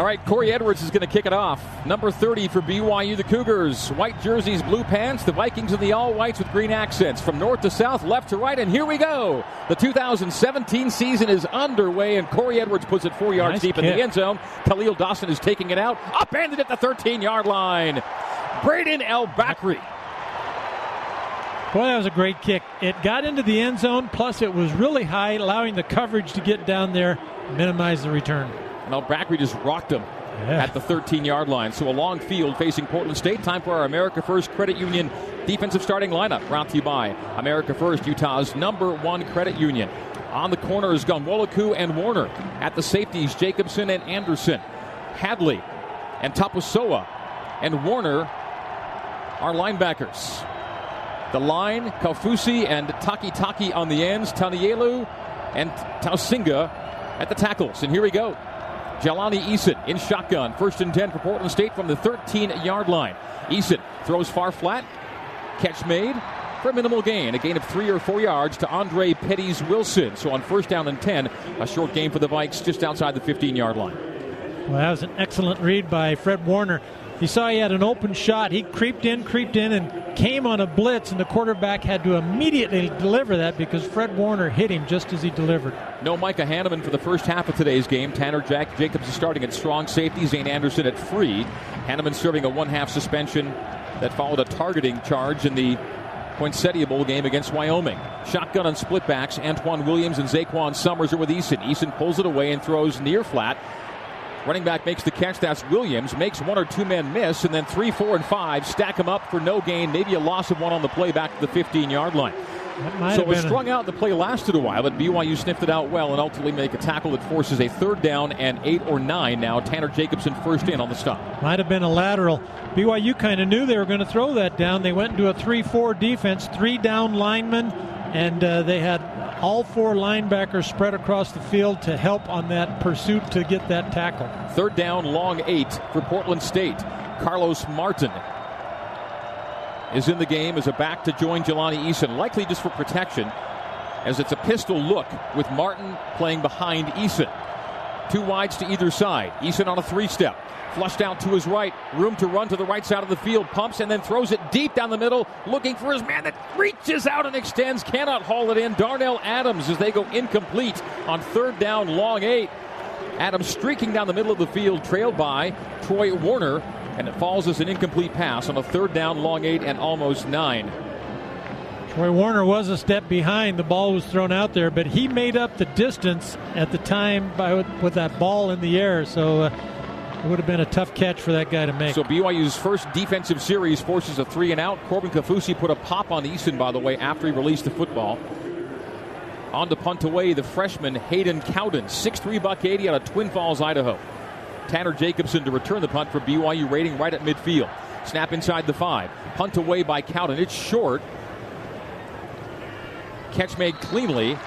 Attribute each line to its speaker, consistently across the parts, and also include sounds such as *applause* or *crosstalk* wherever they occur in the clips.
Speaker 1: All right, Corey Edwards is going to kick it off. Number 30 for BYU, the Cougars. White jerseys, blue pants. The Vikings in the all whites with green accents. From north to south, left to right, and here we go. The 2017 season is underway, and Corey Edwards puts it four yards
Speaker 2: Nice
Speaker 1: deep in the end zone. Khalil Dawson is taking it out, upended at the 13 yard line. Braden El Bakri.
Speaker 2: Boy, that was a great kick. It got into the end zone, plus it was really high, allowing the coverage to get down there, minimize the return.
Speaker 1: And El Bakri just rocked him.
Speaker 2: Yeah.
Speaker 1: at the 13 yard line. So a long field facing Portland State. Time for our America First Credit Union defensive starting lineup. Brought to you by America First, Utah's number one credit union. On the corner corners, Ghanwoloku and Warner. At the safeties, Jacobson and Anderson. Hadley and Tapusoa and Warner are linebackers. The line, Kaufusi and Taki Taki on the ends, Tanielu and Tausinga at the tackles. And here we go. Jelani Eason in shotgun. First and 10 for Portland State from the 13 yard line. Eason throws far flat. Catch made for a minimal gain. A gain of three or four yards to Andre Pettis Wilson. So on first down and 10, a short game for the Vikes just outside the 15 yard line.
Speaker 2: Well, that was an excellent read by Fred Warner. He saw he had an open shot. He creeped in, creeped in, and came on a blitz, and the quarterback had to immediately deliver that because Fred Warner hit him just as he delivered.
Speaker 1: No Micah Hannemann for the first half of today's game. Tanner Jack Jacobs is starting at strong safety. Zane Anderson at free. Hannemann serving a one half suspension that followed a targeting charge in the Poinsettia Bowl game against Wyoming. Shotgun on split backs. Antoine Williams and Zaquan Summers are with Eason. Eason pulls it away and throws near flat. Running back makes the catch. That's Williams. Makes one or two men miss, and then three, four, and five stack them up for no gain. Maybe a loss of one on the play back to the 15 yard line. So it was
Speaker 2: been a-
Speaker 1: strung out. The play lasted a while, but BYU sniffed it out well and ultimately make a tackle that forces a third down and eight or nine now. Tanner Jacobson first in on the stop.
Speaker 2: Might have been a lateral. BYU kind of knew they were going to throw that down. They went into a 3 4 defense, three down linemen, and uh, they had all four linebackers spread across the field to help on that pursuit to get that tackle.
Speaker 1: Third down, long eight for Portland State. Carlos Martin is in the game as a back to join Jelani Eason, likely just for protection, as it's a pistol look with Martin playing behind Eason. Two wides to either side. Eason on a three step. Flushed out to his right. Room to run to the right side of the field. Pumps and then throws it deep down the middle, looking for his man that reaches out and extends. Cannot haul it in. Darnell Adams as they go incomplete on third down, long eight. Adams streaking down the middle of the field, trailed by Troy Warner, and it falls as an incomplete pass on a third down, long eight, and almost nine.
Speaker 2: Troy Warner was a step behind. The ball was thrown out there, but he made up the distance at the time by with that ball in the air. So uh, it would have been a tough catch for that guy to make.
Speaker 1: So BYU's first defensive series forces a three and out. Corbin Kaufusi put a pop on Eason, by the way, after he released the football. On to punt away, the freshman Hayden Cowden, 6'3 buck 80 out of Twin Falls, Idaho. Tanner Jacobson to return the punt for BYU, rating right at midfield. Snap inside the five. Punt away by Cowden. It's short. Catch made cleanly.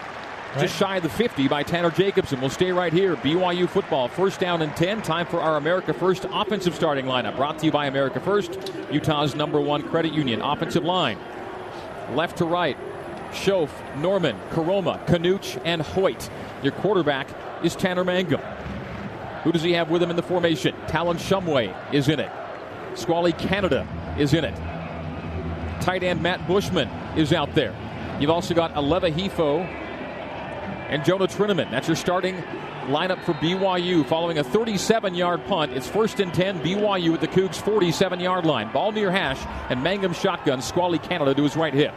Speaker 1: Just shy of the 50 by Tanner Jacobson. We'll stay right here. BYU football, first down and 10. Time for our America First offensive starting lineup. Brought to you by America First, Utah's number one credit union. Offensive line, left to right. Shoaf, Norman, Koroma, Kanuch, and Hoyt. Your quarterback is Tanner Mangum. Who does he have with him in the formation? Talon Shumway is in it. Squally Canada is in it. Tight end Matt Bushman is out there. You've also got Aleva Hifo and Jonah Trineman. That's your starting lineup for BYU following a 37 yard punt. It's first and 10, BYU at the Cougs' 47 yard line. Ball near hash, and Mangum shotgun, Squally Canada to his right hip.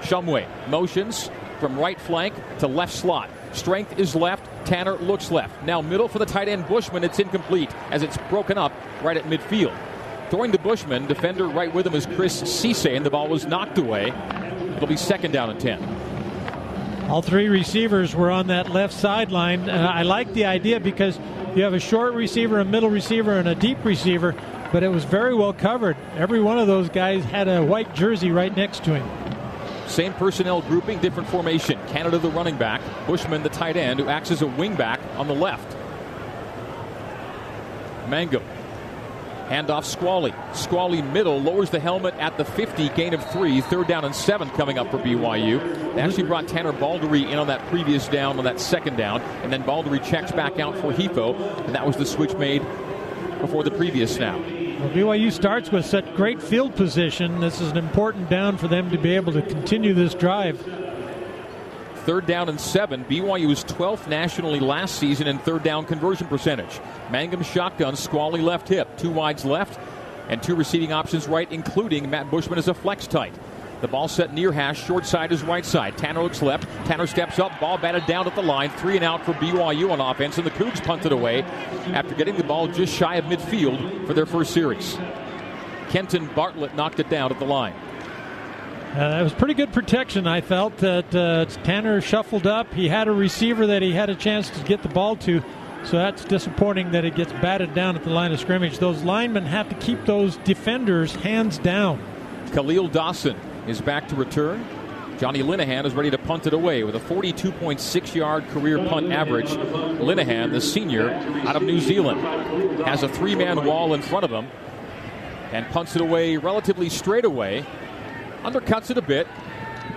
Speaker 1: Shumway motions from right flank to left slot. Strength is left. Tanner looks left. Now middle for the tight end Bushman. It's incomplete as it's broken up right at midfield. Throwing to Bushman, defender right with him is Chris Seisay, and the ball was knocked away. It'll be second down and 10.
Speaker 2: All three receivers were on that left sideline. Uh, I like the idea because you have a short receiver, a middle receiver, and a deep receiver, but it was very well covered. Every one of those guys had a white jersey right next to him.
Speaker 1: Same personnel grouping, different formation. Canada the running back, Bushman the tight end, who acts as a wing back on the left. Mangum Handoff Squally. Squally middle lowers the helmet at the 50, gain of three. Third down and seven coming up for BYU. They actually brought Tanner Baldery in on that previous down, on that second down, and then Baldery checks back out for Hifo, and that was the switch made before the previous snap.
Speaker 2: Well, BYU starts with such great field position. This is an important down for them to be able to continue this drive.
Speaker 1: Third down and seven. BYU was 12th nationally last season in third down conversion percentage. Mangum shotgun, Squally left hip, two wides left, and two receiving options right, including Matt Bushman as a flex tight. The ball set near hash, short side is right side. Tanner looks left. Tanner steps up, ball batted down at the line. Three and out for BYU on offense, and the Cougs punted away after getting the ball just shy of midfield for their first series. Kenton Bartlett knocked it down at the line.
Speaker 2: Uh, that was pretty good protection. I felt that uh, Tanner shuffled up. He had a receiver that he had a chance to get the ball to. So that's disappointing that it gets batted down at the line of scrimmage. Those linemen have to keep those defenders hands down.
Speaker 1: Khalil Dawson is back to return. Johnny Linehan is ready to punt it away with a 42.6 yard career punt average. Linehan, the senior out of New Zealand, has a three man wall in front of him and punts it away relatively straight away undercuts it a bit,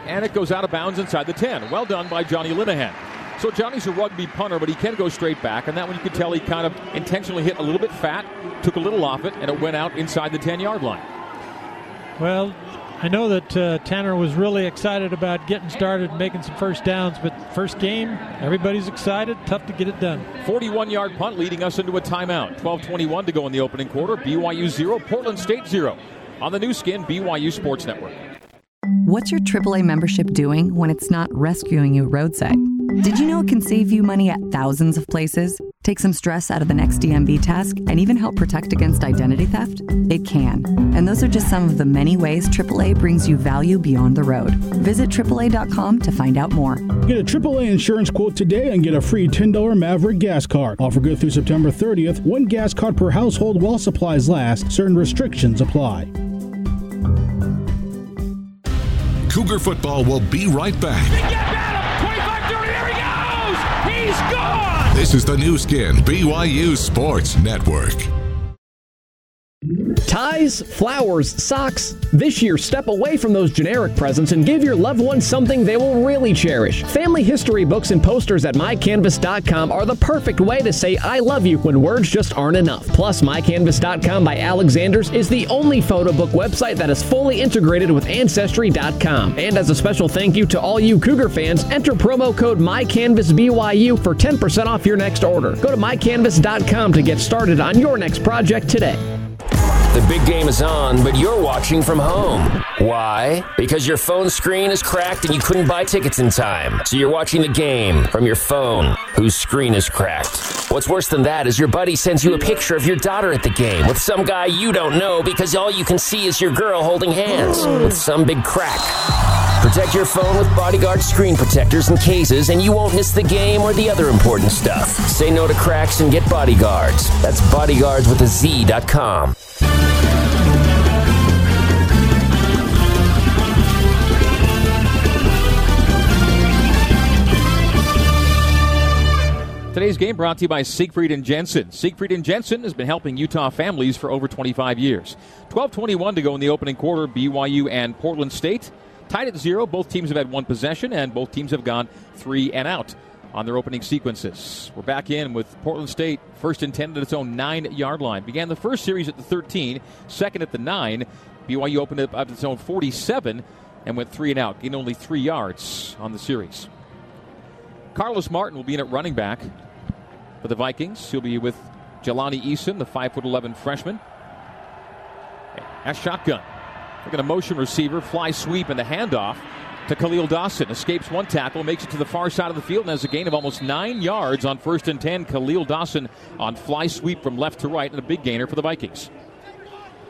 Speaker 1: and it goes out of bounds inside the 10. Well done by Johnny Linehan. So Johnny's a rugby punter, but he can go straight back, and that one you could tell he kind of intentionally hit a little bit fat, took a little off it, and it went out inside the 10 yard line.
Speaker 2: Well, I know that uh, Tanner was really excited about getting started and making some first downs, but first game, everybody's excited. Tough to get it done.
Speaker 1: 41 yard punt leading us into a timeout. 12 21 to go in the opening quarter. BYU 0, Portland State 0 on the Nu Skin BYU Sports Network.
Speaker 3: What's your AAA membership doing when it's not rescuing you roadside? Did you know it can save you money at thousands of places, take some stress out of the next DMV task, and even help protect against identity theft? It can. And those are just some of the many ways AAA brings you value beyond the road. Visit AAA.com to find out more.
Speaker 4: Get a AAA insurance quote today and get a free $10 Maverick gas card. Offer good through September 30th. One gas card per household while supplies last. Certain restrictions apply.
Speaker 5: Cougar football will be right back.
Speaker 6: He's gone!
Speaker 5: This is the Nu Skin BYU Sports Network.
Speaker 7: Ties, flowers, socks. This year, step away from those generic presents and give your loved ones something they will really cherish. Family history books and posters at mycanvas.com are the perfect way to say I love you when words just aren't enough. Plus, mycanvas.com by Alexander's is the only photo book website that is fully integrated with Ancestry.com. And as a special thank you to all you Cougar fans, enter promo code MyCanvasBYU for 10% off your next order. Go to mycanvas.com to get started on your next project today.
Speaker 8: The big game is on, but you're watching from home. Why? Because your phone screen is cracked and you couldn't buy tickets in time. So you're watching the game from your phone, whose screen is cracked. What's worse than that is your buddy sends you a picture of your daughter at the game with some guy you don't know because all you can see is your girl holding hands with some big crack. Protect your phone with Bodyguard screen protectors and cases, and you won't miss the game or the other important stuff. Say no to cracks and get Bodyguards. That's bodyguards with a Z.com.
Speaker 1: Today's game brought to you by Siegfried and Jensen. Siegfried and Jensen has been helping Utah families for over 25 years. 12:21 to go in the opening quarter. BYU and Portland State tied at zero. Both teams have had one possession, and both teams have gone three and out on their opening sequences. We're back in with Portland State first and 10 at its own nine yard line. Began the first series at the 13, second at the nine. BYU opened up at its own 47 and went three and out, gained only three yards on the series. Carlos Martin will be in at running back for the Vikings. He'll be with Jelani Eason, the 5'11 freshman. At shotgun. Look at a motion receiver, fly sweep, and the handoff to Khalil Dawson. Escapes one tackle, makes it to the far side of the field, and has a gain of almost nine yards on first and 10. Khalil Dawson on fly sweep from left to right, and a big gainer for the Vikings.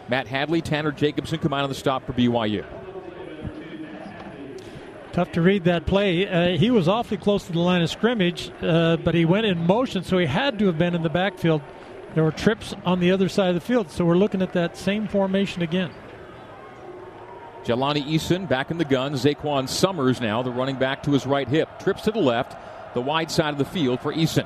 Speaker 1: Matt Hadley, Tanner Jacobson come out on the stop for BYU.
Speaker 2: Tough to read that play. Uh, he was awfully close to the line of scrimmage, uh, but he went in motion, so he had to have been in the backfield. There were trips on the other side of the field, so we're looking at that same formation again.
Speaker 1: Jelani Eason back in the gun. Zaquan Summers now, the running back to his right hip. Trips to the left, the wide side of the field for Eason.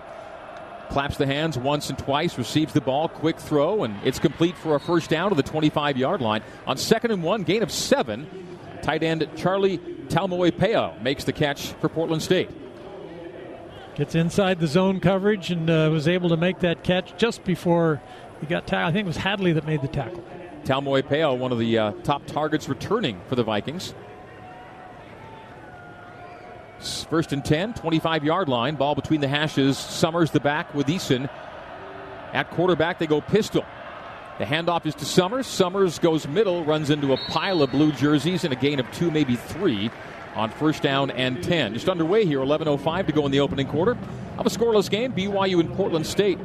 Speaker 1: claps the hands once and twice, receives the ball, quick throw, and it's complete for a first down to the 25 yard line. On second and one, gain of seven, tight end Charlie Taumoepeau makes the catch for Portland State.
Speaker 2: Gets inside the zone coverage and uh, was able to make that catch just before he got tackled. I think it was Hadley that made the tackle.
Speaker 1: Taumoepeau, one of the uh, top targets returning for the Vikings. First and 10, 25 yard line. Ball between the hashes. Summers the back with Eason. At quarterback, they go pistol. The handoff is to Summers. Summers goes middle, runs into a pile of blue jerseys, and a gain of two, maybe three on first down and 10. Just underway here, 11.05 to go in the opening quarter of a scoreless game. BYU and Portland State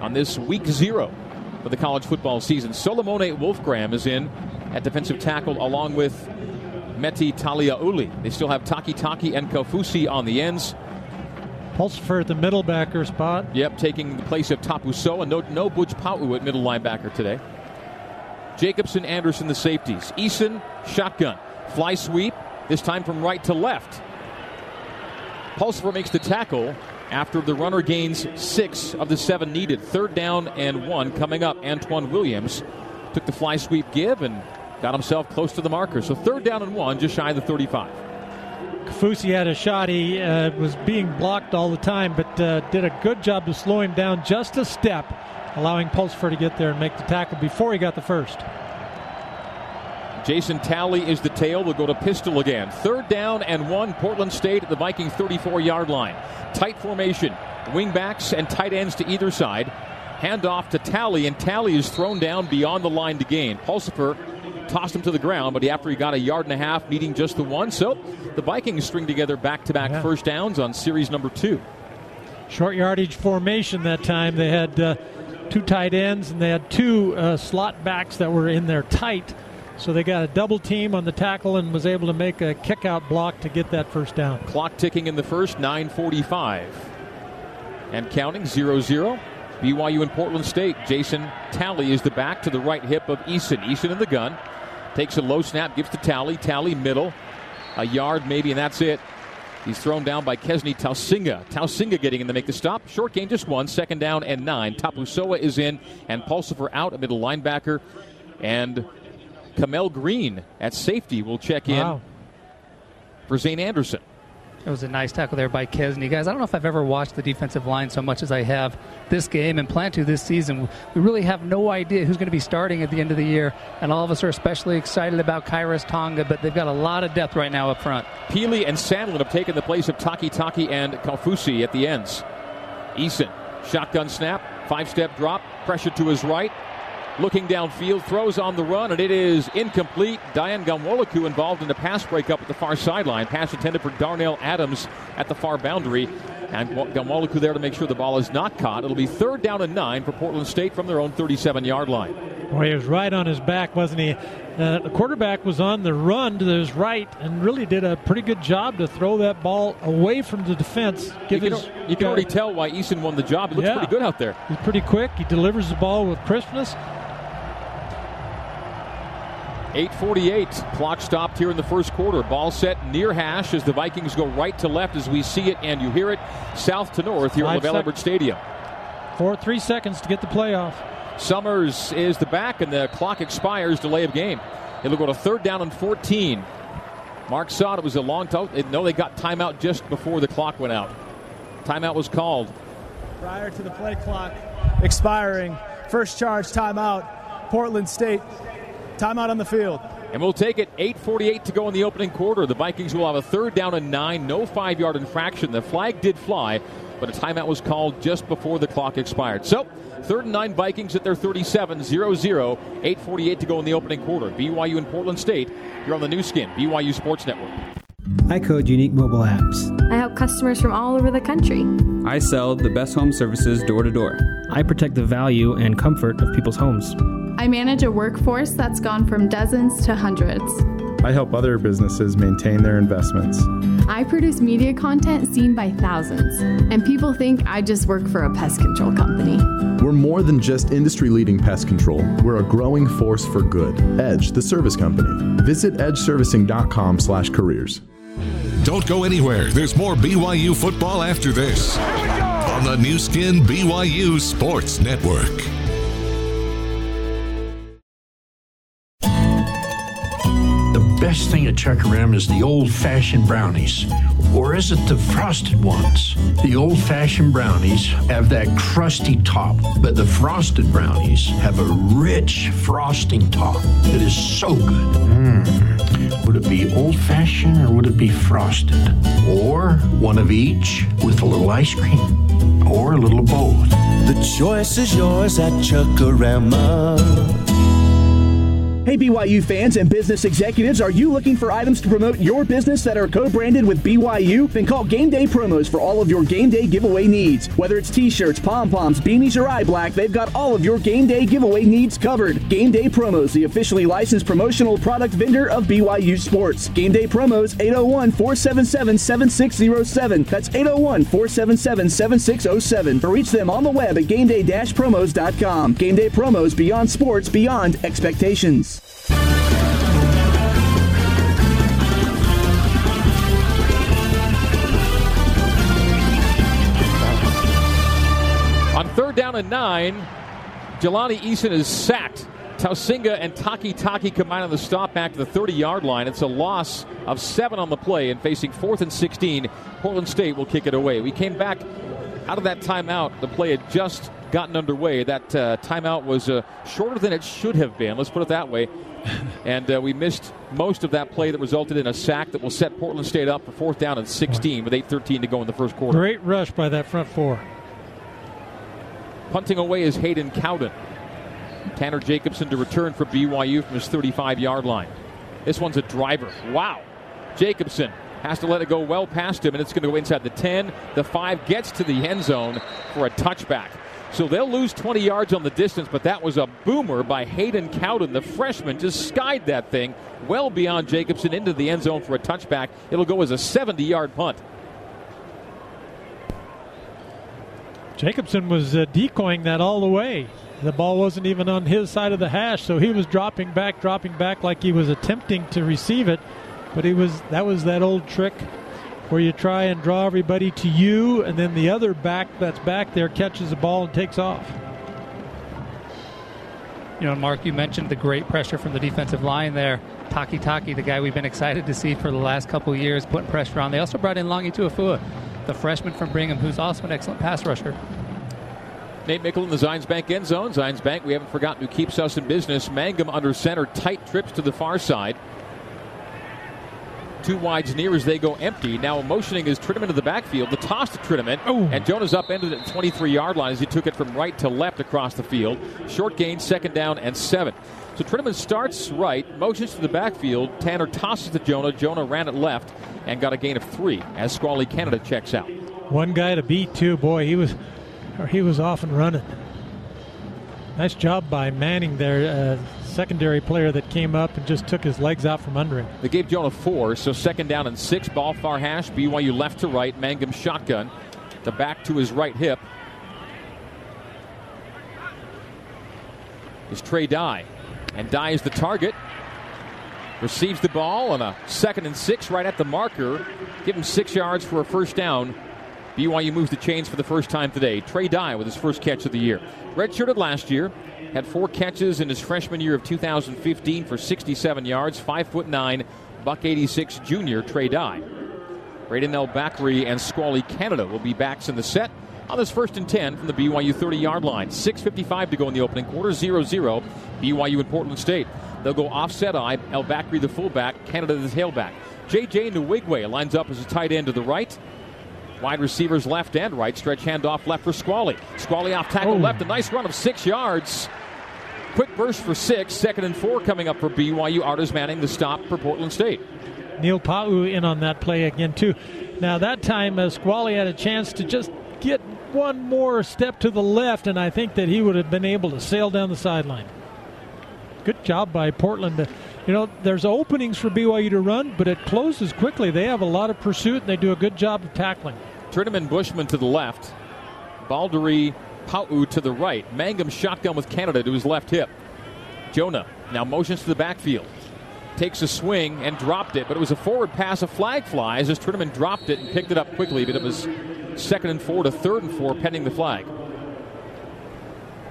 Speaker 1: on this week zero of the college football season. Solomone Wolfgramm is in at defensive tackle along with Meti Taliauli. They still have Taki Taki and Kaufusi on the ends.
Speaker 2: Pulsipher at the middle backer spot.
Speaker 1: Yep, taking the place of Tapuso and no, no Butch Pau at middle linebacker today. Jacobson, Anderson, the safeties. Eason, shotgun. Fly sweep, this time from right to left. Pulsipher makes the tackle after the runner gains six of the seven needed. Third down and one coming up. Antoine Williams took the fly sweep give and got himself close to the marker. So third down and one, just shy of the 35.
Speaker 2: Kaufusi had a shot. He uh, was being blocked all the time, but uh, did a good job to slow him down just a step, allowing Pulsipher to get there and make the tackle before he got the first.
Speaker 1: Jason Talley is the tail. We'll go to pistol again. Third down and one. Portland State at the Viking 34 yard line. Tight formation. Wingbacks and tight ends to either side. Hand off to Talley, and Talley is thrown down beyond the line to gain. Pulsipher tossed him to the ground, but after he got a yard and a half, needing just the one. So the Vikings string together back to back first downs on series number two.
Speaker 2: Short yardage formation that time. They had uh, two tight ends and they had two uh, slot backs that were in there tight. So they got a double team on the tackle and was able to make a kick out block to get that first down.
Speaker 1: Clock ticking in the first, 9.45. And counting 0 0. BYU and Portland State. Jason Talley is the back to the right hip of Eason. Eason in the gun. Takes a low snap, gives to Talley. Talley middle. A yard maybe, and that's it. He's thrown down by Kesney Tausinga. Tausinga getting in to make the stop. Short game, just one. Second down and nine. Tapusoa is in, and Pulsipher out, a middle linebacker. And Kamel Green at safety will check in
Speaker 2: wow.
Speaker 1: for Zane Anderson.
Speaker 9: It was a nice tackle there by Kesney. Guys, I don't know if I've ever watched the defensive line so much as I have this game and plan to this season. We really have no idea who's going to be starting at the end of the year, and all of us are especially excited about Khyiris Tonga, but they've got a lot of depth right now up front.
Speaker 1: Peely and Sandlin have taken the place of Taki Taki and Kaufusi at the ends. Eason, shotgun snap, five step drop, pressure to his right, looking downfield, throws on the run, and it is incomplete. Dayan Ghanwoloku involved in the pass breakup at the far sideline. Pass intended for Darnell Adams at the far boundary. And Ghanwoloku there to make sure the ball is not caught. It'll be third down and nine for Portland State from their own 37 yard line.
Speaker 2: Boy, he was right on his back, wasn't he? Uh, the quarterback was on the run to his right and really did a pretty good job to throw that ball away from the defense.
Speaker 1: you can, you can already tell why Eason won the job. He looks
Speaker 2: yeah.
Speaker 1: pretty good out there.
Speaker 2: He's pretty quick. He delivers the ball with crispness.
Speaker 1: 8.48. Clock stopped here in the first quarter. Ball set near hash as the Vikings go right to left as we see it and you hear it south to north here
Speaker 2: Five
Speaker 1: at LaVell Edwards Stadium.
Speaker 2: Four, three seconds to get the playoff.
Speaker 1: Summers is the back and the clock expires. Delay of game. It'll go to third down and 14. Mark saw it was a long time. No, they got timeout just before the clock went out. Timeout was called.
Speaker 10: Prior to the play clock expiring, first charge timeout, Portland State Timeout on the field.
Speaker 1: And we'll take it. 8.48 to go in the opening quarter. The Vikings will have a third down and nine. No five yard infraction. The flag did fly, but a timeout was called just before the clock expired. So, third and nine Vikings at their 37 0 0. 8.48 to go in the opening quarter. BYU and Portland State. You're on the Nu Skin, BYU Sports Network.
Speaker 11: I code unique mobile apps.
Speaker 12: I help customers from all over the country.
Speaker 13: I sell the best home services door to door.
Speaker 14: I protect the value and comfort of people's homes.
Speaker 15: I manage a workforce that's gone from dozens to hundreds.
Speaker 16: I help other businesses maintain their investments.
Speaker 15: I produce media content seen by thousands, and people think I just work for a pest control company.
Speaker 17: We're more than just industry leading pest control, we're a growing force for good. Edge, the service company. Visit edgeservicing.com slash careers.
Speaker 5: Don't go anywhere. There's more BYU football after this. on the Nu Skin BYU Sports Network.
Speaker 18: Best thing at Chuck Rim is the old fashioned brownies. Or is it the frosted ones? The old fashioned brownies have that crusty top, but the frosted brownies have a rich frosting top that is so good. Mm. Would it be old fashioned or would it be frosted? Or one of each with a little ice cream? Or a little both?
Speaker 19: The choice is yours at Chuckarama.
Speaker 20: Hey, BYU fans and business executives, are you looking for items to promote your business that are co branded with BYU? Then call Game Day Promos for all of your game day giveaway needs. Whether it's t shirts, pom poms, beanies, or eye black, they've got all of your game day giveaway needs covered. Game Day Promos, the officially licensed promotional product vendor of BYU Sports. Game Day Promos, 801 477 7607. That's 801 477 7607. Or reach them on the web at gameday promos.com. Game Day Promos, beyond sports, beyond expectations.
Speaker 1: Third down and nine, Jelani Eason is sacked. Tausinga and Taki Taki combine on the stop back to the 30 yard line. It's a loss of seven on the play, and facing fourth and 16, Portland State will kick it away. We came back out of that timeout. The play had just gotten underway. That uh, timeout was uh, shorter than it should have been. Let's put it that way. *laughs* and uh, we missed most of that play that resulted in a sack that will set Portland State up for fourth down and 16 with 8:13 to go in the first quarter.
Speaker 2: Great rush by that front four.
Speaker 1: Punting away is Hayden Cowden. Tanner Jacobson to return for BYU from his 35 yard line. This one's a driver. Wow. Jacobson has to let it go well past him, and it's going to go inside the 10. The 5 gets to the end zone for a touchback. So they'll lose 20 yards on the distance, but that was a boomer by Hayden Cowden. The freshman just skied that thing well beyond Jacobson into the end zone for a touchback. It'll go as a 70 yard punt.
Speaker 2: Jacobson was uh, decoying that all the way. The ball wasn't even on his side of the hash, so he was dropping back, dropping back like he was attempting to receive it. But he was that was that old trick where you try and draw everybody to you, and then the other back that's back there catches the ball and takes off.
Speaker 9: You know, Mark, you mentioned the great pressure from the defensive line there. Taki Taki, the guy we've been excited to see for the last couple years, putting pressure on. They also brought in Longi Tuafua, the freshman from Brigham, who's also an excellent pass rusher.
Speaker 1: Nate Mickel in the Zions Bank end zone. Zions Bank, we haven't forgotten who keeps us in business. Mangum under center, tight trips to the far side. Two wides near as they go empty. Now motioning is Trinnaman to the backfield. The toss to Trinnaman. And Jonah's upended at 23 yard line as he took it from right to left across the field. Short gain, second down and seven. So Trinnaman starts right, motions to the backfield. Tanner tosses to Jonah. Jonah ran it left and got a gain of three as Squally Canada checks out.
Speaker 2: One guy to beat too. Boy, he was he was off and running. Nice job by Manning there, uh, secondary player that came up and just took his legs out from under him.
Speaker 1: They gave Jonah four, so second down and six. Ball far hash. BYU left to right. Mangum shotgun. The back to his right hip is Trey Dye. And is the target. Receives the ball on a second and six right at the marker. Give him six yards for a first down. BYU moves the chains for the first time today. Trey Dye with his first catch of the year. Redshirted last year, had four catches in his freshman year of 2015 for 67 yards, five foot nine, buck 86 junior Trey Dye. Braden El-Bakri and Squally Canada will be backs in the set on this first and 10 from the BYU 30 yard line. 6.55 to go in the opening quarter, 0 0. BYU in Portland State. They'll go offset eye, El-Bakri the fullback, Canada the tailback. JJ Nwigwe lines up as a tight end to the right. Wide receivers left and right. Stretch handoff left for Squally. Squally off tackle oh. left. A nice run of six yards. Quick burst for six. Second and four coming up for BYU. Artis Manning the stop for Portland State.
Speaker 2: Neil Pau in on that play again too. Now that time uh, Squally had a chance to just get one more step to the left, and I think that he would have been able to sail down the sideline. Good job by Portland. You know, there's openings for BYU to run, but it closes quickly. They have a lot of pursuit, and they do a good job of tackling.
Speaker 1: Trinnaman Bushman to the left. Baldery Pau to the right. Mangum shotgun with Canada to his left hip. Jonah now motions to the backfield. Takes a swing and dropped it, but it was a forward pass. A flag flies as Trinnaman dropped it and picked it up quickly, but it was second and four to third and four, pending the flag.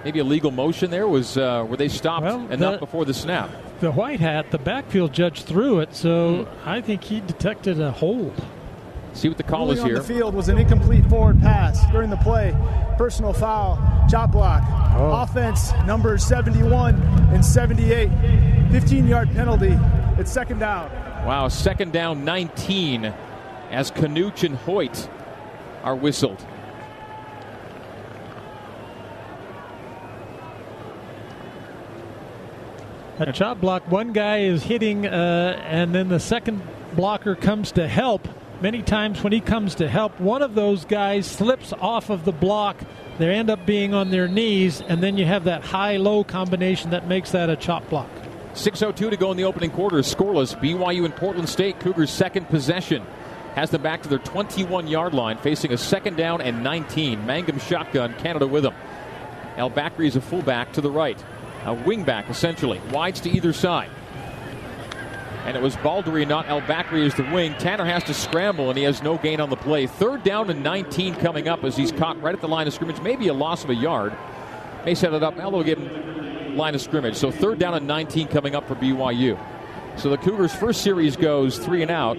Speaker 1: Maybe a legal motion there was uh, were they stopped well, enough the, before the snap?
Speaker 2: The white hat, the backfield judge threw it, so hmm. I think he detected a hold.
Speaker 1: See what the call
Speaker 10: Ruling
Speaker 1: is here.
Speaker 10: On the field was an incomplete forward pass during the play. Personal foul, chop block. Oh. Offense numbers 71 and 78. 15 yard penalty. It's second down.
Speaker 1: Wow, second down 19 as Kanuch and Hoyt are whistled.
Speaker 2: A chop block, one guy is hitting, uh, and then the second blocker comes to help. Many times when he comes to help, one of those guys slips off of the block. They end up being on their knees, and then you have that high low combination that makes that a chop block.
Speaker 1: 6.02 to go in the opening quarter. Scoreless. BYU and Portland State. Cougars' second possession has them back to their 21 yard line, facing a second down and 19. Mangum shotgun, Canada with them. El Bakri is a fullback to the right, a wingback essentially, wides to either side. And it was Baldry, not El Bakri, as the wing. Tanner has to scramble, and he has no gain on the play. Third down and 19 coming up as he's caught right at the line of scrimmage. Maybe a loss of a yard. May set it up. They'll give him line of scrimmage. So third down and 19 coming up for BYU. So the Cougars' first series goes three and out.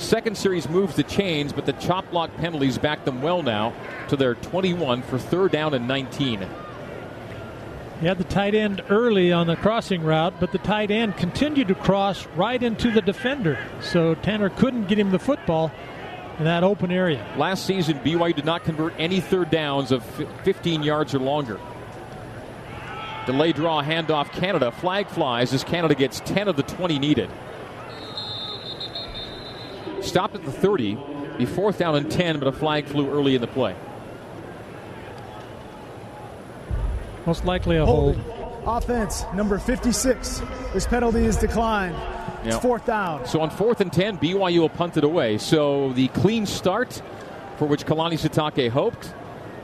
Speaker 1: Second series moves the chains, but the chop block penalties back them well now to their 21 for third down and 19.
Speaker 2: He had the tight end early on the crossing route, but the tight end continued to cross right into the defender. So Tanner couldn't get him the football in that open area.
Speaker 1: Last season, BYU did not convert any third downs of 15 yards or longer. Delay draw handoff Canada. Flag flies as Canada gets 10 of the 20 needed. Stopped at the 30, be fourth down and 10, but a flag flew early in the play.
Speaker 2: Most likely a hold.
Speaker 10: Offense, number 56. This penalty is declined. It's yep. fourth down.
Speaker 1: So on fourth and 10, BYU will punt it away. So the clean start for which Kalani Sitake hoped,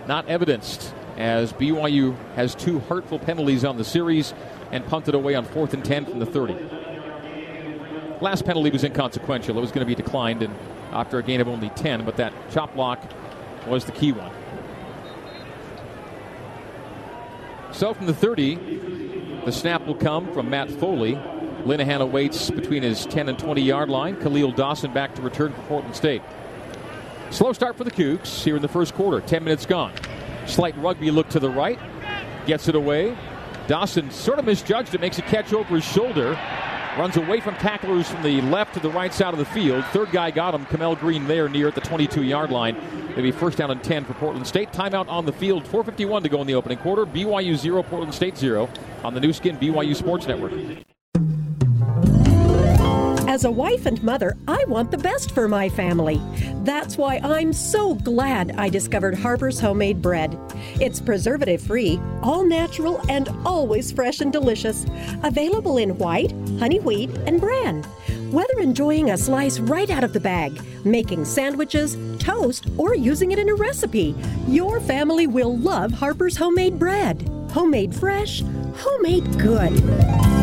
Speaker 1: not evidenced, as BYU has two hurtful penalties on the series and punted away on fourth and 10 from the 30. Last penalty was inconsequential. It was going to be declined and after a gain of only 10, but that chop block was the key one. So from the 30, the snap will come from Matt Foley. Linehan awaits between his 10 and 20 yard line. Khalil Dawson back to return for Portland State. Slow start for the Cougs here in the first quarter. 10 minutes gone. Slight rugby look to the right. Gets it away. Dawson sort of misjudged it, makes a catch over his shoulder. Runs away from tacklers from the left to the right side of the field. Third guy got him. Kamel Green there near at the 22 yard line. Maybe first down and 10 for Portland State. Timeout on the field. 4.51 to go in the opening quarter. BYU 0, Portland State 0 on the Nu Skin BYU Sports Network.
Speaker 21: As a wife and mother, I want the best for my family. That's why I'm so glad I discovered Harper's Homemade Bread. It's preservative free, all natural, and always fresh and delicious. Available in white, honey wheat, and bran. Whether enjoying a slice right out of the bag, making sandwiches, toast, or using it in a recipe, your family will love Harper's Homemade Bread. Homemade fresh, homemade good.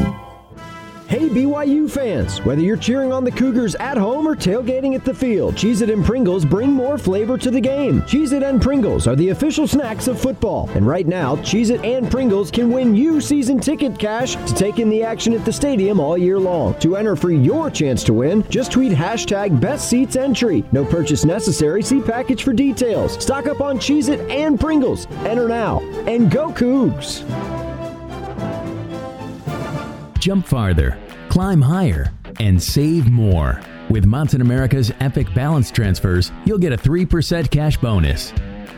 Speaker 22: Hey BYU fans, whether you're cheering on the Cougars at home or tailgating at the field, Cheez It and Pringles bring more flavor to the game. Cheez It and Pringles are the official snacks of football. And right now, Cheez It and Pringles can win you season ticket cash to take in the action at the stadium all year long. To enter for your chance to win, just tweet hashtag best seats entry. No purchase necessary. See package for details. Stock up on Cheez It and Pringles. Enter now and go Cougs!
Speaker 23: Jump farther climb higher, and save more. With Mountain America's Epic Balance Transfers, you'll get a 3% cash bonus.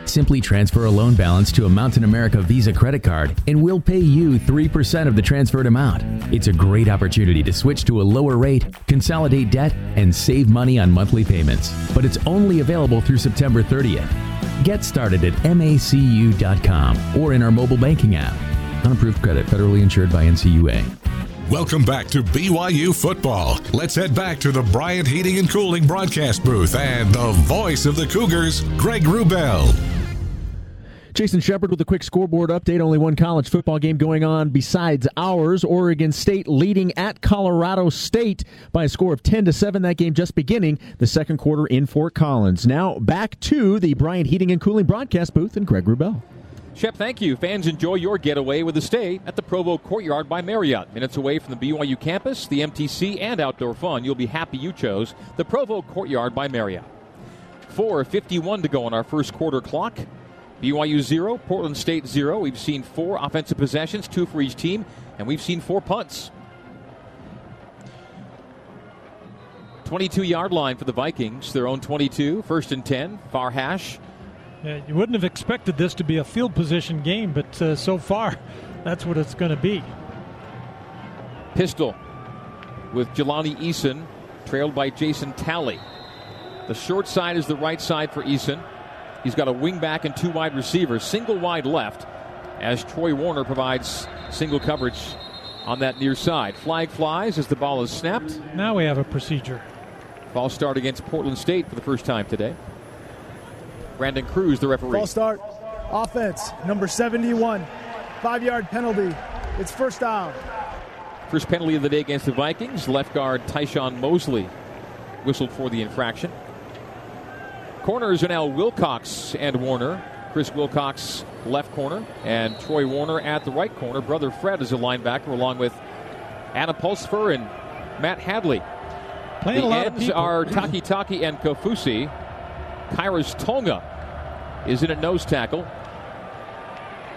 Speaker 23: Simply transfer a loan balance to a Mountain America Visa credit card, and we'll pay you 3% of the transferred amount. It's a great opportunity to switch to a lower rate, consolidate debt, and save money on monthly payments. But it's only available through September 30th. Get started at macu.com or in our mobile banking app. Unapproved credit, federally insured by NCUA.
Speaker 5: Welcome back to BYU football. Let's head back to the Bryant Heating and Cooling broadcast booth and the voice of the Cougars, Greg Wrubell.
Speaker 24: Jason Shepard with a quick scoreboard update. Only one college football game going on besides ours. Oregon State leading at Colorado State by a score of 10 to 7. That game just beginning the second quarter in Fort Collins. Now back to the Bryant Heating and Cooling broadcast booth and Greg Wrubell.
Speaker 1: Shep, thank you. Fans enjoy your getaway with a stay at the Provo Courtyard by Marriott. Minutes away from the BYU campus, the MTC, and outdoor fun. You'll be happy you chose the Provo Courtyard by Marriott. 4.51 to go on our first quarter clock. BYU 0, Portland State 0. We've seen four offensive possessions, two for each team, and we've seen four punts. 22 yard line for the Vikings, their own 22, first and 10, far hash.
Speaker 2: Yeah, you wouldn't have expected this to be a field position game, but uh, so far, *laughs* that's what it's going to be.
Speaker 1: Pistol with Jelani Eason, trailed by Jason Talley. The short side is the right side for Eason. He's got a wing back and two wide receivers, single wide left, as Troy Warner provides single coverage on that near side. Flag flies as the ball is snapped.
Speaker 2: Now we have a procedure.
Speaker 1: False start against Portland State for the first time today. Brandon Cruz, the referee.
Speaker 10: False start. Offense, number 71. Five yard penalty. It's first down.
Speaker 1: First penalty of the day against the Vikings. Left guard Tyshawn Mosley whistled for the infraction. Corners are now Wilcox and Warner. Chris Wilcox, left corner, and Troy Warner at the right corner. Brother Fred is a linebacker, along with Anna Pulsipher and Matt Hadley.
Speaker 2: Playing
Speaker 1: the
Speaker 2: a lot
Speaker 1: ends are Taki Taki and Kaufusi. Khyiris Tonga is in a nose tackle,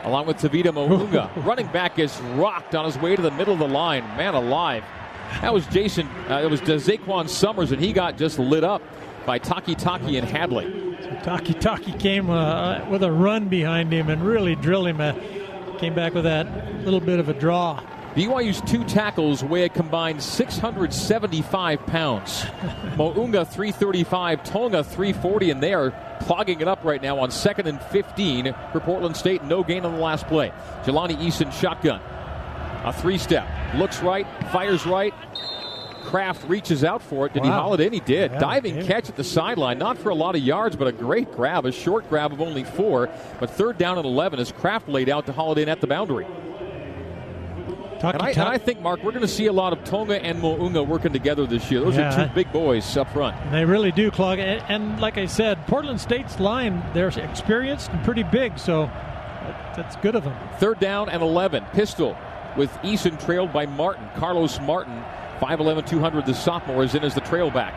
Speaker 1: along with Tavita Mo'unga. *laughs* Running back is rocked on his way to the middle of the line. Man alive. That was Jason, uh, it was Zaquan Summers, and he got just lit up by Taki Taki and Hadley.
Speaker 2: So Taki Taki came uh, with a run behind him and really drilled him. Uh, came back with that little bit of a draw.
Speaker 1: BYU's two tackles weigh a combined 675 pounds. *laughs* Mo'unga 335, Tonga 340, and they are clogging it up right now on second and 15 for Portland State. No gain on the last play. Jelani Eason shotgun. A three step. Looks right, fires right. Kraft reaches out for it. Did wow. he haul it in? He did. Yeah, Diving catch at the sideline. Not for a lot of yards, but a great grab. A short grab of only four. But third down and 11 as Kraft laid out to haul it in at the boundary. And I, and I, think, Mark, we're going to see a lot of Tonga and Mo'unga working together this year. Those yeah, are two big boys up front.
Speaker 2: They really do, clog. And, and, like I said, Portland State's line, they're experienced and pretty big, so that's good of them.
Speaker 1: Third down and 11. Pistol with Eason trailed by Martin. Carlos Martin, 5'11, 200, the sophomore, is in as the trailback.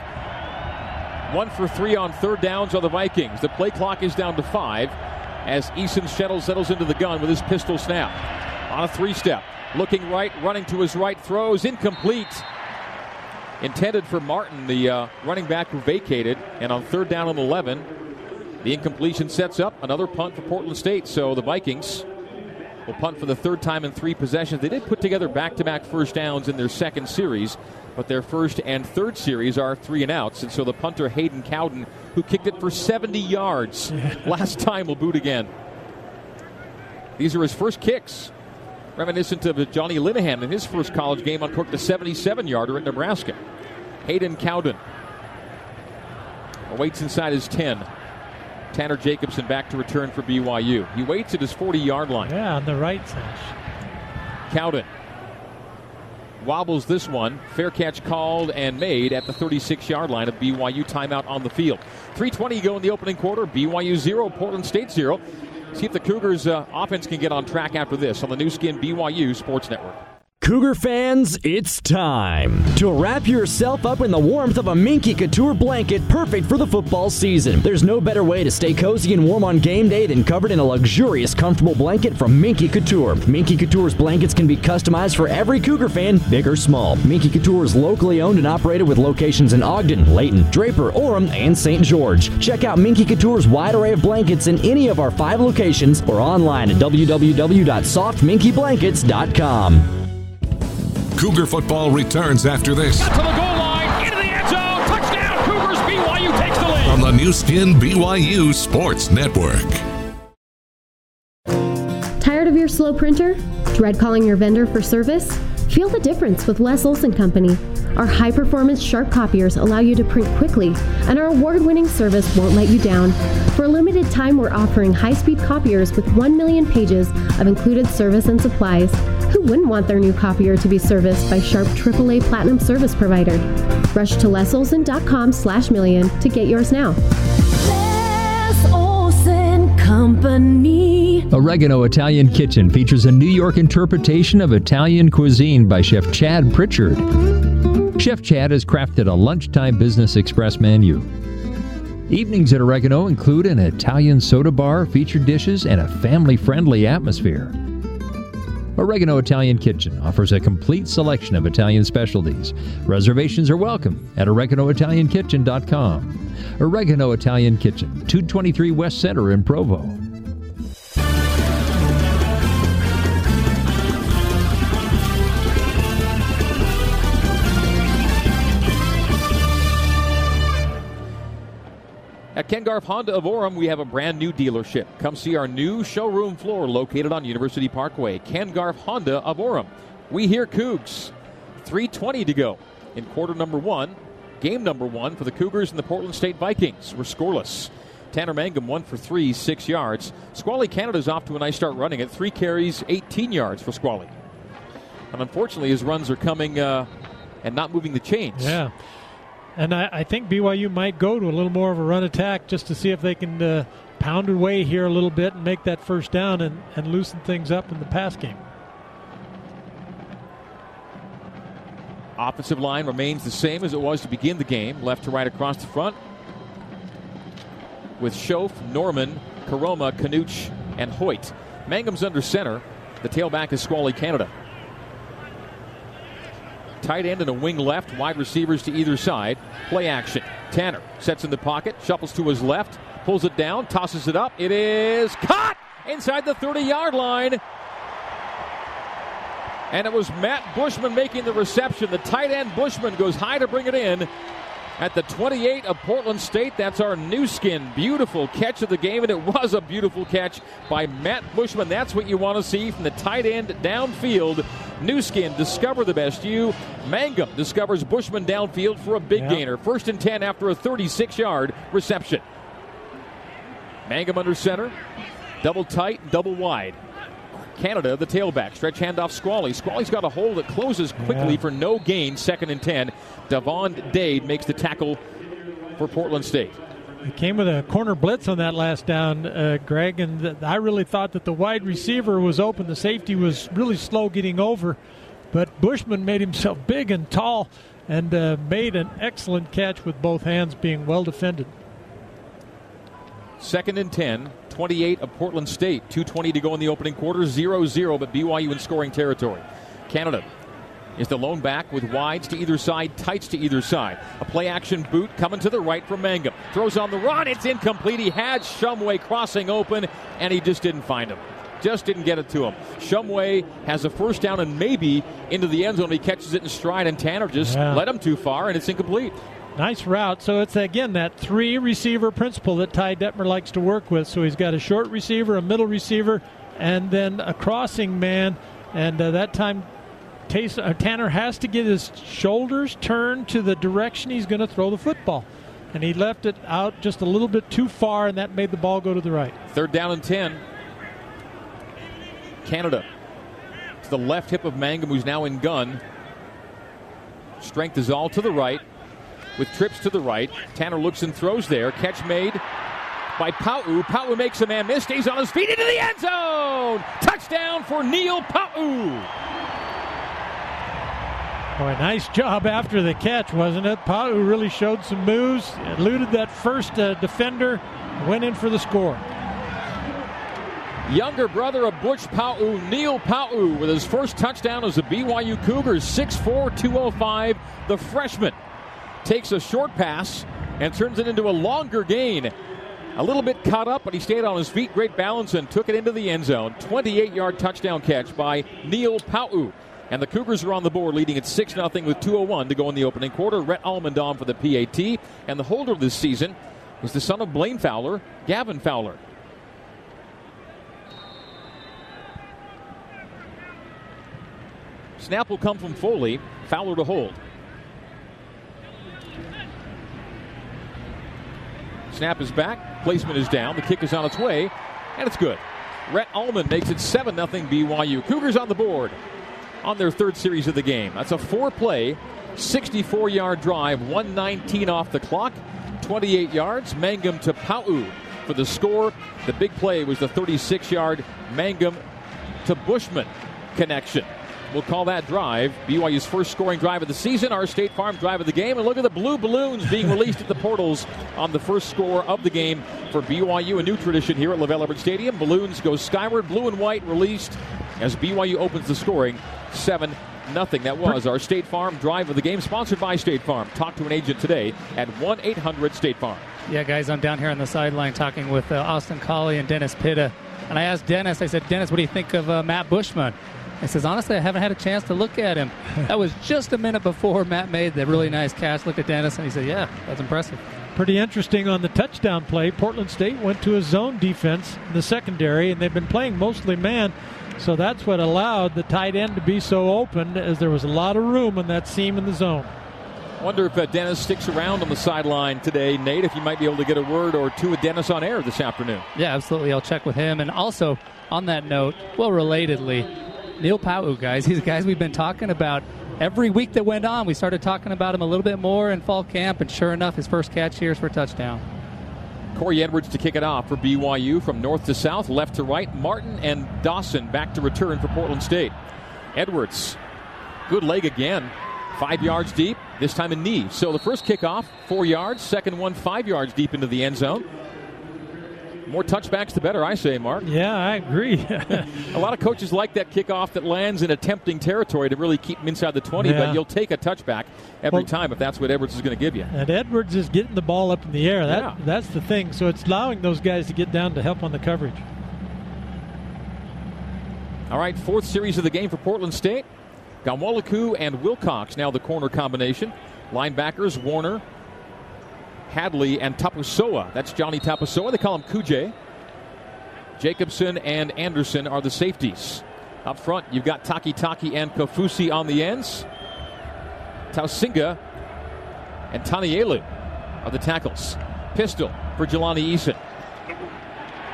Speaker 1: One for three on third downs on the Vikings. The play clock is down to five as Eason Shuttle settles into the gun with his pistol snap. On a three step. Looking right, running to his right, throws incomplete. Intended for Martin, the uh, running back who vacated. And on third down and 11, the incompletion sets up another punt for Portland State. So the Vikings will punt for the third time in three possessions. They did put together back to back first downs in their second series, but their first and third series are three and outs. And so the punter, Hayden Cowden, who kicked it for 70 yards *laughs* last time, will boot again. These are his first kicks reminiscent of Johnny Linehan in his first college game on Cook, the 77 yarder at Nebraska. Hayden Cowden waits inside his 10. Tanner Jacobson back to return for BYU. He waits at his 40 yard line.
Speaker 2: Yeah, on the right side.
Speaker 1: Cowden wobbles this one. Fair catch called and made at the 36 yard line of BYU timeout on the field. 320 go in the opening quarter. BYU 0, Portland State 0. See if the Cougars' uh, offense can get on track after this on the Nu Skin BYU Sports Network.
Speaker 25: Cougar fans, it's time to wrap yourself up in the warmth of a Minky Couture blanket perfect for the football season. There's no better way to stay cozy and warm on game day than covered in a luxurious, comfortable blanket from Minky Couture. Minky Couture's blankets can be customized for every Cougar fan, big or small. Minky Couture is locally owned and operated with locations in Ogden, Layton, Draper, Orem, and St. George. Check out Minky Couture's wide array of blankets in any of our five locations or online at www.softminkyblankets.com.
Speaker 5: Cougar football returns after this.
Speaker 1: Got to the goal line, into the end zone, touchdown, Cougars. BYU takes the lead.
Speaker 5: On the Nu Skin BYU Sports Network.
Speaker 12: Tired of your slow printer? Dread calling your vendor for service? Feel the difference with Les Olson Company. Our high performance sharp copiers allow you to print quickly, and our award winning service won't let you down. For a limited time, we're offering high speed copiers with 1 million pages of included service and supplies. Who wouldn't want their new copier to be serviced by Sharp AAA Platinum Service Provider? Rush to lesolson.com slash million to get yours now.
Speaker 26: Les Olson Company.
Speaker 27: Oregano Italian Kitchen features a New York interpretation of Italian cuisine by Chef Chad Pritchard. Chef Chad has crafted a lunchtime business express menu. Evenings at Oregano include an Italian soda bar, featured dishes, and a family friendly atmosphere. Oregano Italian Kitchen offers a complete selection of Italian specialties. Reservations are welcome at oreganoitaliankitchen.com. Oregano Italian Kitchen, 223 West Center in Provo.
Speaker 1: Ken Garff Honda of Orem, we have a brand new dealership. Come see our new showroom floor located on University Parkway. Ken Garff Honda of Orem. We hear Cougs. 320 to go in quarter number one. Game number one for the Cougars and the Portland State Vikings. We're scoreless. Tanner Mangum, one for three, six yards. Squally Canada's off to a nice start running at three carries, 18 yards for Squally. And unfortunately, his runs are coming uh, and not moving the chains.
Speaker 2: Yeah. And I, I, think BYU might go to a little more of a run attack just to see if they can uh, pound away here a little bit and make that first down and, and loosen things up in the pass game.
Speaker 1: Offensive line remains the same as it was to begin the game, left to right across the front. With Shoaf, Norman, Koroma, Kanuch, and Hoyt. Mangum's under center. The tailback is Squally Canada. Tight end and a wing left, wide receivers to either side. Play action. Tanner sets in the pocket, shuffles to his left, pulls it down, tosses it up. It is caught inside the 30 yard line. And it was Matt Bushman making the reception. The tight end Bushman goes high to bring it in at the 28 of Portland State. That's our Nu Skin. Beautiful catch of the game, and it was a beautiful catch by Matt Bushman. That's what you want to see from the tight end downfield. Nu Skin, discover the best you. Mangum discovers Bushman downfield for a big gainer. First and 10 after a 36 yard reception. Mangum under center. Double tight, double wide. Canada, the tailback. Stretch handoff Squally. Squally's got a hole that closes quickly yeah. for no gain. Second and 10. Devon Dade makes the tackle for Portland State.
Speaker 2: It came with a corner blitz on that last down, uh, Greg, and th- I really thought that the wide receiver was open. The safety was really slow getting over, but Bushman made himself *laughs* big and tall and uh, made an excellent catch with both hands being well defended.
Speaker 1: Second and 10, 28 of Portland State. 2.20 to go in the opening quarter, 0 0, but BYU in scoring territory. Canada is the lone back with wides to either side, tights to either side. A play action boot coming to the right from Mangum. Throws on the run. It's incomplete. He had Shumway crossing open, and he just didn't find him. Just didn't get it to him. Shumway has a first down and maybe into the end zone. He catches it in stride, and Tanner just yeah. led him too far, and it's incomplete.
Speaker 2: Nice route. So it's again that three receiver principle that Ty Detmer likes to work with. So he's got a short receiver, a middle receiver, and then a crossing man. And uh, that time, uh, Tanner has to get his shoulders turned to the direction he's going to throw the football. And he left it out just a little bit too far, and that made the ball go to the right.
Speaker 1: Third down and 10. Canada. It's the left hip of Mangum, who's now in gun. Strength is all to the right with trips to the right. Tanner looks and throws there. Catch made by Pau. Pau makes a man miss. Stays on his feet into the end zone. Touchdown for Neil Pau.
Speaker 2: Boy, nice job after the catch, wasn't it? Pau really showed some moves, eluded that first uh, defender, went in for the score.
Speaker 1: Younger brother of Butch Pau, Neil Pau, with his first touchdown as a BYU Cougars, 6'4, 205, the freshman takes a short pass and turns it into a longer gain. A little bit caught up, but he stayed on his feet. Great balance and took it into the end zone. 28 yard touchdown catch by Neil Pau. And the Cougars are on the board, leading at 6 0 with 2.01 to go in the opening quarter. Rhett Almond on for the PAT. And the holder of this season is the son of Blaine Fowler, Gavin Fowler. Snap will come from Foley. Fowler to hold. Snap is back. Placement is down. The kick is on its way, and it's good. Rhett Almond makes it 7 0 BYU. Cougars on the board on their third series of the game. That's a four play, 64 yard drive, 119 off the clock, 28 yards. Mangum to Pau for the score. The big play was the 36 yard Mangum to Bushman connection. We'll call that drive BYU's first scoring drive of the season, our State Farm drive of the game. And look at the blue balloons being released at the portals on the first score of the game for BYU. A new tradition here at LaVell Edwards Stadium. Balloons go skyward, blue and white released as BYU opens the scoring 7 nothing. That was our State Farm drive of the game, sponsored by State Farm. Talk to an agent today at 1 800 State Farm.
Speaker 9: Yeah, guys, I'm down here on the sideline talking with uh, Austin Collie and Dennis Pitta. And I asked Dennis, I said, Dennis, what do you think of uh, Matt Bushman? He says, honestly, I haven't had a chance to look at him. *laughs* that was just a minute before Matt made the really nice catch. Looked at Dennis and he said, yeah, that's impressive.
Speaker 2: Pretty interesting on the touchdown play. Portland State went to a zone defense in the secondary, and they've been playing mostly man. So that's what allowed the tight end to be so open, as there was a lot of room in that seam in the zone.
Speaker 1: Wonder if uh, Dennis sticks around on the sideline today, Nate. If you might be able to get a word or two with Dennis on air this afternoon.
Speaker 9: Yeah, absolutely. I'll check with him. And also, on that note, well, relatedly, Neil Pau, guys, he's guys we've been talking about every week that went on. We started talking about him a little bit more in fall camp, and sure enough, his first catch here is for a touchdown.
Speaker 1: Corey Edwards to kick it off for BYU from north to south, left to right. Martin and Dawson back to return for Portland State. Edwards, good leg again, five yards deep, this time a knee. So the first kickoff, four yards, second one, five yards deep into the end zone. More touchbacks, the better, I say, Mark.
Speaker 2: Yeah, I agree. *laughs*
Speaker 1: a lot of coaches like that kickoff that lands in a tempting territory to really keep them inside the 20,
Speaker 2: Yeah.
Speaker 1: but you'll take a touchback every
Speaker 2: Well-
Speaker 1: time if that's what Edwards is going to give you.
Speaker 2: And Edwards is getting the ball up in the air. That
Speaker 1: Yeah.
Speaker 2: that's the thing. So it's allowing those guys to get down to help on the coverage.
Speaker 1: All right, fourth series of the game for Portland State. Ghanwoloku and Wilcox now the corner combination. Linebackers Warner, Hadley, and Tapusoa. That's Johnny Tapusoa. They call him Kuje. Jacobson and Anderson are the safeties. Up front, you've got Takitaki and Kaufusi on the ends. Tausinga and Tanielu are the tackles. Pistol for Jelani Eason.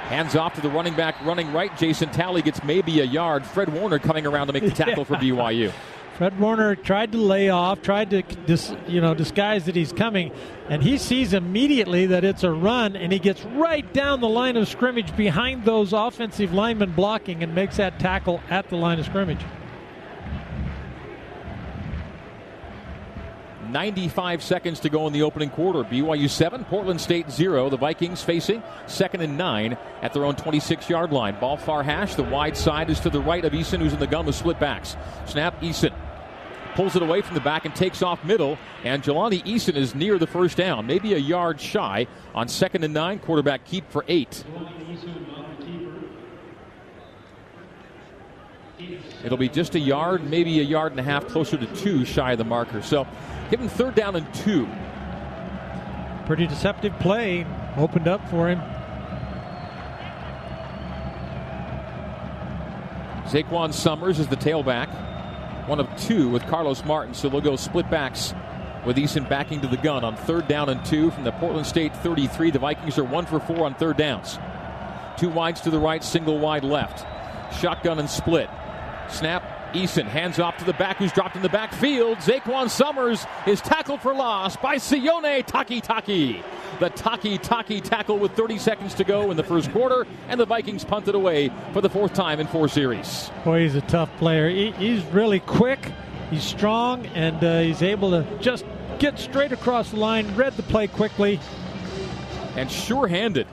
Speaker 1: Hands off to the running back running right. Jason Talley gets maybe a yard. Fred Warner coming around to make the tackle for *laughs* BYU.
Speaker 2: Fred Warner tried to lay off, tried to dis, you know disguise that he's coming, and he sees immediately that it's a run, and he gets right down the line of scrimmage behind those offensive linemen blocking and makes that tackle at the line of scrimmage.
Speaker 1: 95 seconds to go in the opening quarter. BYU 7, Portland State 0. The Vikings facing second and nine at their own 26 yard line. Ball far hash. The wide side is to the right of Eason, who's in the gun with split backs. Snap, Eason pulls it away from the back and takes off middle. And Jelani Eason is near the first down, maybe a yard shy on second and nine. Quarterback keep for eight. It'll be just a yard, maybe a yard and a half, closer to two shy of the marker. So give him third down and two.
Speaker 2: Pretty deceptive play opened up for him.
Speaker 1: Zaquan Summers is the tailback. One of two with Carlos Martin, so they'll go split backs with Eason backing to the gun on third down and two from the Portland State 33. The Vikings are one for four on third downs. Two wides to the right, single wide left. Shotgun and split. Snap. Eason hands off to the back who's dropped in the backfield. Zaquan Summers is tackled for loss by Sione Takitaki. Taki. The Takitaki tackle with 30 seconds to go in the first quarter, and the Vikings punted away for the fourth time in four series.
Speaker 2: Boy, he's a tough player. He, he's really quick, he's strong, and uh, he's able to just get straight across the line, read the play quickly.
Speaker 1: And sure handed.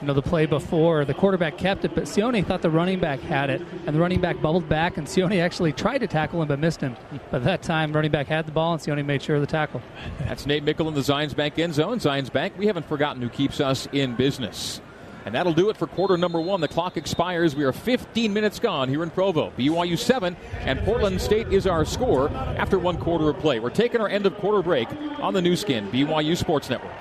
Speaker 9: You know, the play before, the quarterback kept it, but Sione thought the running back had it, and the running back bubbled back, and Sione actually tried to tackle him but missed him. But that time, running back had the ball, and Sione made sure of the tackle.
Speaker 1: That's Nate Meikle in the Zions Bank end zone. Zions Bank, we haven't forgotten who keeps us in business. And that'll do it for quarter number one. The clock expires. We are 15 minutes gone here in Provo. BYU 7 and Portland State is our score after one quarter of play. We're taking our end of quarter break on the Nu Skin, BYU Sports Network.